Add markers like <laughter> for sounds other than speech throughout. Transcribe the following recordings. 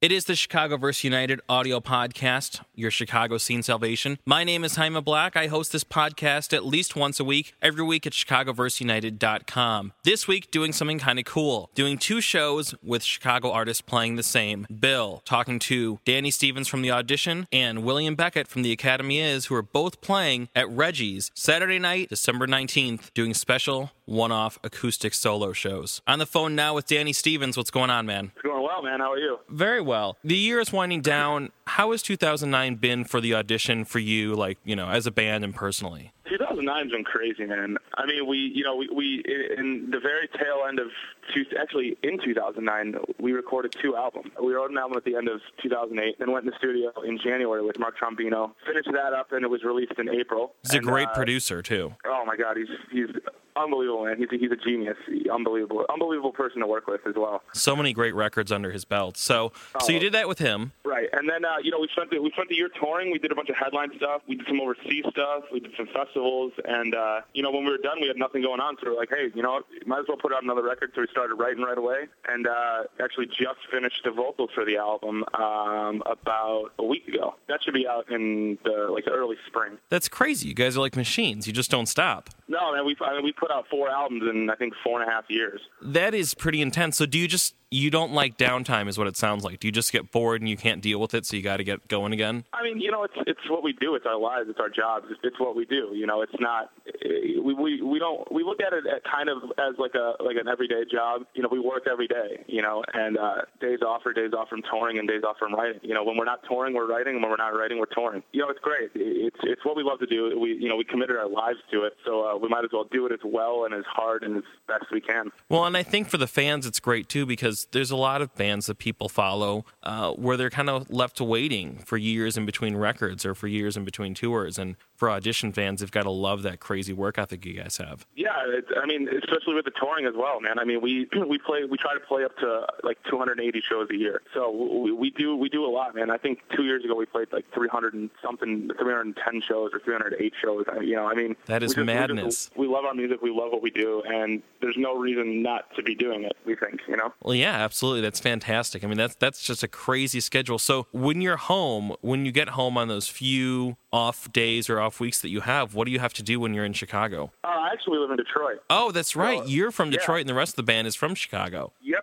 It is the Chicago vs. United audio podcast, your Chicago scene salvation. My name is Jaime Black. I host this podcast at least once a week, every week at chicagoversunited.com. This week, doing something kind of cool. Doing two shows with Chicago artists playing the same. Bill talking to Danny Stevens from The Audition and William Beckett from The Academy Is, who are both playing at Reggie's Saturday night, December 19th, doing special one off acoustic solo shows. On the phone now with Danny Stevens. What's going on, man? It's going well, man. How are you? Very well. The year is winding down. How has 2009 been for the audition for you, like, you know, as a band and personally? 2009's been crazy, man. I mean, we, you know, we, we in the very tail end of, two, actually in 2009, we recorded two albums. We wrote an album at the end of 2008, then went in the studio in January with Mark Trombino, finished that up, and it was released in April. He's a great uh, producer, too. Oh my God, he's he's unbelievable, man. He's a, he's a genius, unbelievable, unbelievable person to work with as well. So many great records under his belt. So, so you Oh. did that with him. Right, and then uh, you know we spent the, we spent the year touring. We did a bunch of headline stuff. We did some overseas stuff. We did some festivals, and uh, you know when we were done, we had nothing going on. So we are like, hey, you know, what? might as well put out another record. So we started writing right away, and uh, actually just finished the vocals for the album um, about a week ago. That should be out in the like the early spring. That's crazy. You guys are like machines. You just don't stop. No, man, we I mean, we put out four albums in I think four and a half years. That is pretty intense. So, do you just you don't like downtime? Is what it sounds like. Do you just get bored and you can't deal with it, so you got to get going again? I mean, you know, it's it's what we do. It's our lives. It's our jobs. It's, it's what we do. You know, it's not. We, we we don't. We look at it at kind of as like a like an everyday job. You know, we work every day. You know, and uh, days off are days off from touring and days off from writing. You know, when we're not touring, we're writing, and when we're not writing, we're touring. You know, it's great. It's it's what we love to do. We you know we committed our lives to it, so uh, we might as well do it as well and as hard and as best we can. Well, and I think for the fans, it's great too because there's a lot of bands that people follow uh, where they're kind of left waiting for years in between records or for years in between tours. And for audition fans, they've got to love that crazy work ethic you guys have. Yeah, it's, I mean, especially with the touring as well, man. I mean, we <clears throat> we play we try to play up to like 280 shows a year, so we, we do we do a lot, man. I think two years ago we played like 300 and something, 310 shows or 308 shows. I- You know, I mean, That is we just- we just- madness. We, love our music, we love what we do, and there's no reason not to be doing it. We think, you know. Well, yeah, absolutely. That's fantastic. I mean, that's that's just a crazy schedule. So when you're home, when you get home on those few off days or off weeks that you have, what do you have to do when you're in Chicago? Uh, I actually live in Detroit. Oh, that's right. So, You're from yeah. Detroit, and the rest of the band is from Chicago. Yep.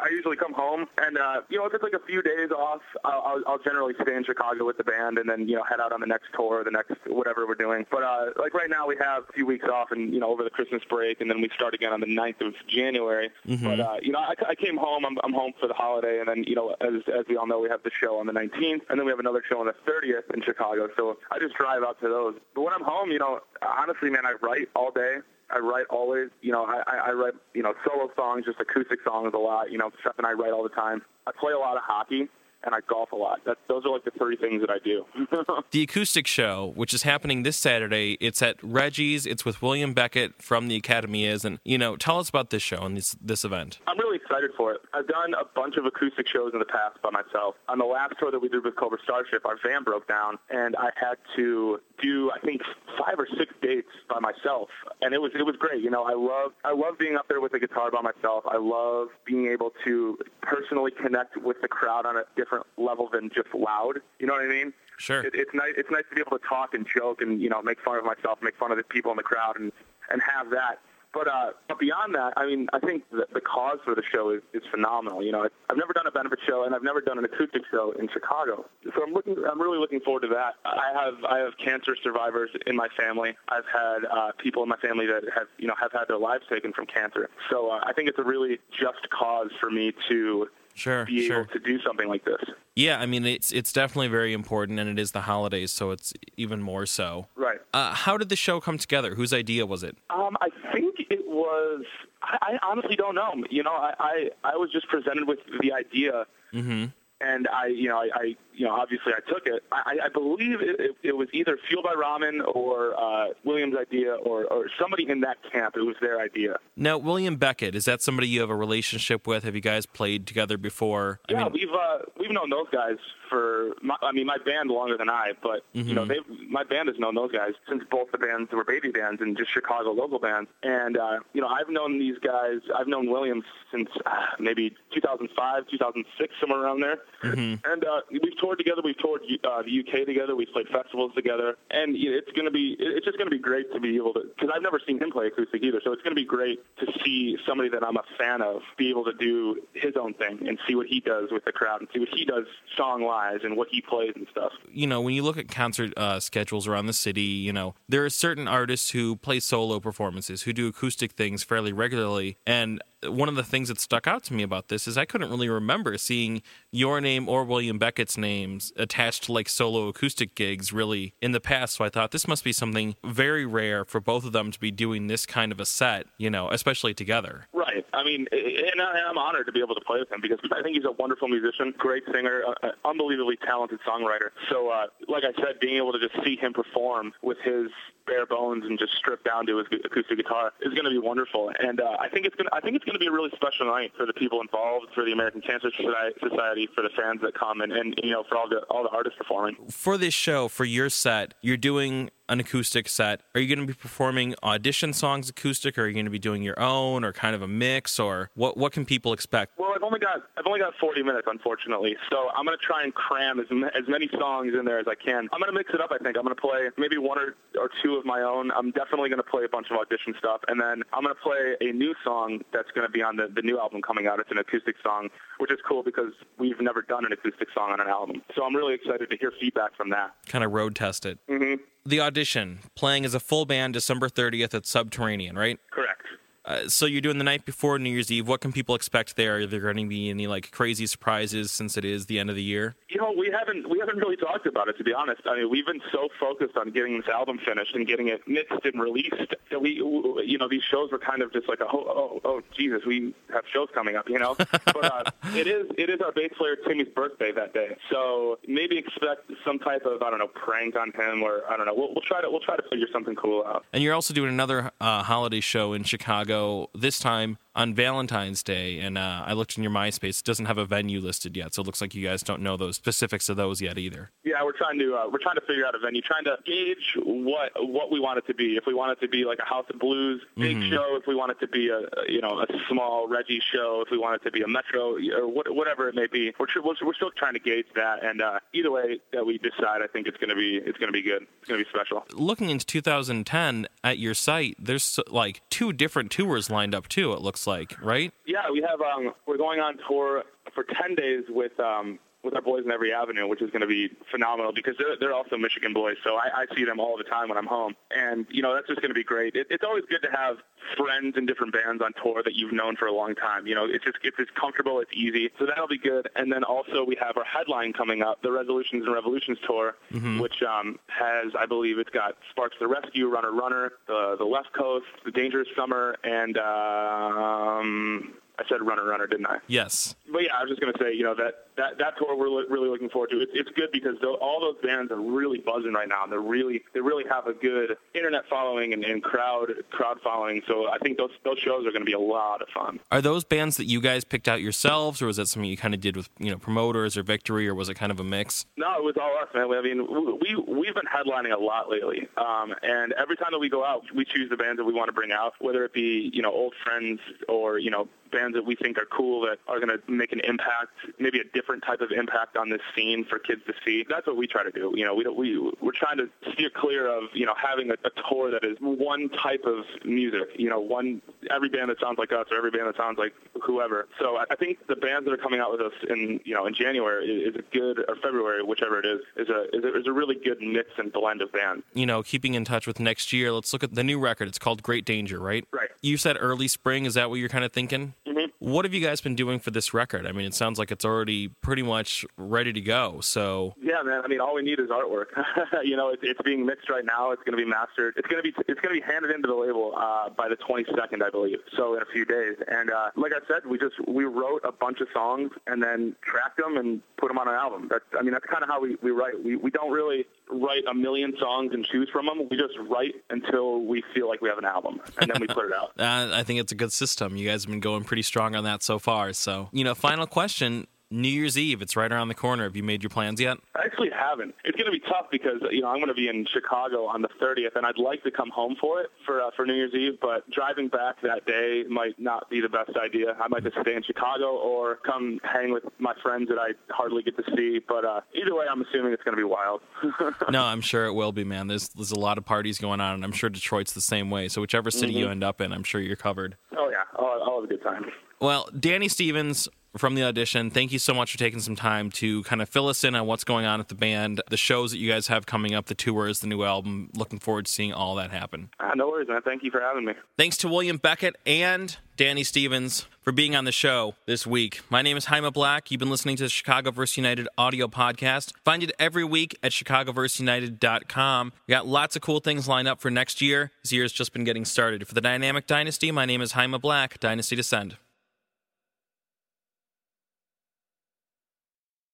I, usually come home, and uh, you know if it's like a few days off, I'll, I'll, generally stay in Chicago with the band, and then you know head out on the next tour, the next whatever we're doing. But uh, like right now, we have a few weeks off, and you know over the Christmas break, and then we start again on the 9th of January. But uh, you know I, I came home. I'm, I'm home for the holiday, and then you know as as we all know, we have the show on the 19th, and then we have another show on the 30th in Chicago. So I just drive out to those. But when I'm home, you know honestly, man, I write all day. I write always, you know, I, I I write, you know, solo songs, just acoustic songs a lot. You know, Seth and I write all the time. I play a lot of hockey and I golf a lot. That, those are like the three things that I do. <laughs> The acoustic show, which is happening this Saturday, it's at Reggie's. It's with William Beckett from the Academy is, and you know, tell us about this show and this this event. I'm really excited for it. I've done a bunch of acoustic shows in the past by myself. On the last tour that we did with Cobra Starship, our van broke down, and I had to do I think five or six dates by myself, and it was it was great. You know, I love I love being up there with the guitar by myself. I love being able to personally connect with the crowd on a different level than just loud. You know what I mean? Sure. It, it's nice. It's nice to be able to talk and joke and you know make fun of myself, make fun of the people in the crowd, and and have that. But uh, but beyond that, I mean, I think the, the cause for the show is, is phenomenal. You know, I've never done a benefit show, and I've never done an acoustic show in Chicago. So I'm looking, I'm really looking forward to that. I have I have cancer survivors in my family. I've had uh, people in my family that have you know have had their lives taken from cancer. So uh, I think it's a really just cause for me to Sure, be sure. able to do something like this. Yeah, I mean, it's it's definitely very important, and it is the holidays, so it's even more so. Right. Uh, how did the show come together? Whose idea was it? Um, I think it was. I, I honestly don't know. You know, I, I I was just presented with the idea, Mm-hmm. And I, you know, I, I you know, obviously I took it. I, I believe it, it, it was either Fueled by Ramen or uh, William's idea, or, or somebody in that camp. It was their idea. Now, William Beckett is that somebody you have a relationship with? Have you guys played together before? I yeah, mean, we've uh, we've known those guys for. My, I mean, my band longer than I, but mm-hmm. you know, they my band has known those guys since both the bands were baby bands and just Chicago local bands. And uh, you know, I've known these guys. I've known Williams since uh, maybe 2005, 2006, somewhere around there. Mm-hmm. And uh, we've toured together. We've toured uh, the UK together. We've played festivals together. And you know, it's going to be it's just going to be great to be able to because I've never seen him play acoustic either. So it's going to be great to see somebody that I'm a fan of be able to do his own thing and see what he does with the crowd and see what he does song wise and what he plays and stuff. You know, when you look at concert uh, schedules around the city, you know, there are certain artists who play solo performances who do acoustic things fairly regularly, and one of the things that stuck out to me about this is I couldn't really remember seeing your name or William Beckett's names attached to like solo acoustic gigs really in the past. So I thought this must be something very rare for both of them to be doing this kind of a set, you know, especially together. Right. I mean, and I'm honored to be able to play with him because I think he's a wonderful musician, great singer, uh, unbelievably talented songwriter. So, uh, like I said, being able to just see him perform with his bare bones and just stripped down to his acoustic guitar is going to be wonderful. And uh, I think it's going. to, I think it's going to be a really special night for the people involved, for the American Cancer Society, for the fans that come, and, and you know, for all the all the artists performing. For this show, for your set, you're doing an acoustic set. Are you going to be performing audition songs acoustic, or are you going to be doing your own, or kind of a mix, or what? What can people expect? Well, I've only got I've only got 40 minutes, unfortunately. So I'm going to try and cram as as many songs in there as I can. I'm going to mix it up. I think I'm going to play maybe one or, or two of my own. I'm definitely going to play a bunch of audition stuff, and then I'm going to play a new song that's going to be on the the new album coming out. It's an acoustic song, which is cool because we've never done an acoustic song on an album. So I'm really excited to hear feedback from that. Kind of road test it. Mm-hmm the audition playing as a full band December 30th at Subterranean, right? Correct. Uh, so you're doing the night before New Year's Eve. What can people expect there? Are there going to be any like crazy surprises since it is the end of the year? You know, we haven't we haven't really talked about it to be honest. I mean, we've been so focused on getting this album finished and getting it mixed and released that we, you know, these shows were kind of just like, oh, oh, oh, Jesus, we have shows coming up, you know. <laughs> but uh, it is it is our bass player Timmy's birthday that day, so maybe expect some type of I don't know prank on him or I don't know. We'll, we'll try to we'll try to figure something cool out. And you're also doing another uh, holiday show in Chicago Chicago this time on Valentine's Day, and uh, I looked in your MySpace. It doesn't have a venue listed yet, so it looks like you guys don't know those specifics of those yet either. Yeah, we're trying to uh, we're trying to figure out a venue, trying to gauge what what we want it to be. If we want it to be like a House of Blues big mm-hmm. show, if we want it to be a you know a small Reggie show, if we want it to be a Metro or whatever it may be, we're we're, we're still trying to gauge that. And uh, either way that we decide, I think it's going to be it's going to be good. It's going to be special. Looking into 2010 at your site, there's like two different tours lined up too. It looks looks like, right? Yeah, we have. Um, we're going on tour for ten days with um, with our boys in every avenue, which is going to be phenomenal because they're they're also Michigan boys, so I, I see them all the time when I'm home, and you know that's just going to be great. It, it's always good to have friends in different bands on tour that you've known for a long time. You know, it's just it's, it's comfortable, it's easy, so that'll be good. And then also we have our headline coming up, the Resolutions and Revolutions tour, mm-hmm. which um, has I believe it's got Sparks the Rescue, Runner Runner, the the Left Coast, the Dangerous Summer, and um, I said runner runner, didn't I? Yes. But yeah, I was just going to say, you know, that, that, that tour we're really looking forward to. It's, it's good because all those bands are really buzzing right now. And they're really, they really have a good internet following and, and crowd, crowd following. So I think those, those shows are going to be a lot of fun. Are those bands that you guys picked out yourselves or was that something you kind of did with, you know, promoters or Victory or was it kind of a mix? No, it was all us, man. I mean, we, we've been headlining a lot lately. Um, and every time that we go out, we choose the bands that we want to bring out, whether it be, you know, old friends or, you know, bands that we think are cool that are going to make an impact, maybe a different type of impact on this scene for kids to see. That's what we try to do. You know, we don't, we we're trying to steer clear of you know having a, a tour that is one type of music. You know, one every band that sounds like us or every band that sounds like whoever. So I, I think the bands that are coming out with us in you know in January is, is a good or February, whichever it is, is a, is a is a really good mix and blend of bands. You know, keeping in touch with next year. Let's look at the new record. It's called Great Danger, right? Right. You said early spring. Is that what you're kind of thinking? What have you guys been doing for this record? I mean, it sounds like it's already pretty much ready to go. So yeah, man. I mean, all we need is artwork. <laughs> you know, it's, it's being mixed right now. It's going to be mastered. It's going to be it's going to be handed into the label uh, by the 22nd, I believe. So in a few days. And uh, like I said, we just we wrote a bunch of songs and then tracked them and put them on an album. That's I mean, that's kind of how we, we write. We we don't really write a million songs and choose from them. We just write until we feel like we have an album, and then we put it out. <laughs> uh, I think it's a good system. You guys have been going pretty strong on that so far. So, you know, final question. New Year's Eve, it's right around the corner. Have you made your plans yet? I actually haven't. It's going to be tough because you know I'm going to be in Chicago on the 30th, and I'd like to come home for it for uh, for New Year's Eve. But driving back that day might not be the best idea. I might just stay in Chicago or come hang with my friends that I hardly get to see. But uh, either way, I'm assuming it's going to be wild. <laughs> no, I'm sure it will be, man. There's there's a lot of parties going on, and I'm sure Detroit's the same way. So whichever city mm-hmm. you end up in, I'm sure you're covered. Oh yeah, I'll, I'll have a good time. Well, Danny Stevens, from the audition. Thank you so much for taking some time to kind of fill us in on what's going on at the band, the shows that you guys have coming up, the tours, the new album. Looking forward to seeing all that happen. Uh, no worries, man. Thank you for having me. Thanks to William Beckett and Danny Stevens for being on the show this week. My name is Jaime Black. You've been listening to the Chicago vs. United audio podcast. Find it every week at chicagoversunited.com. We got lots of cool things lined up for next year. This year's just been getting started. For the Dynamic Dynasty, my name is Jaime Black. Dynasty Descend.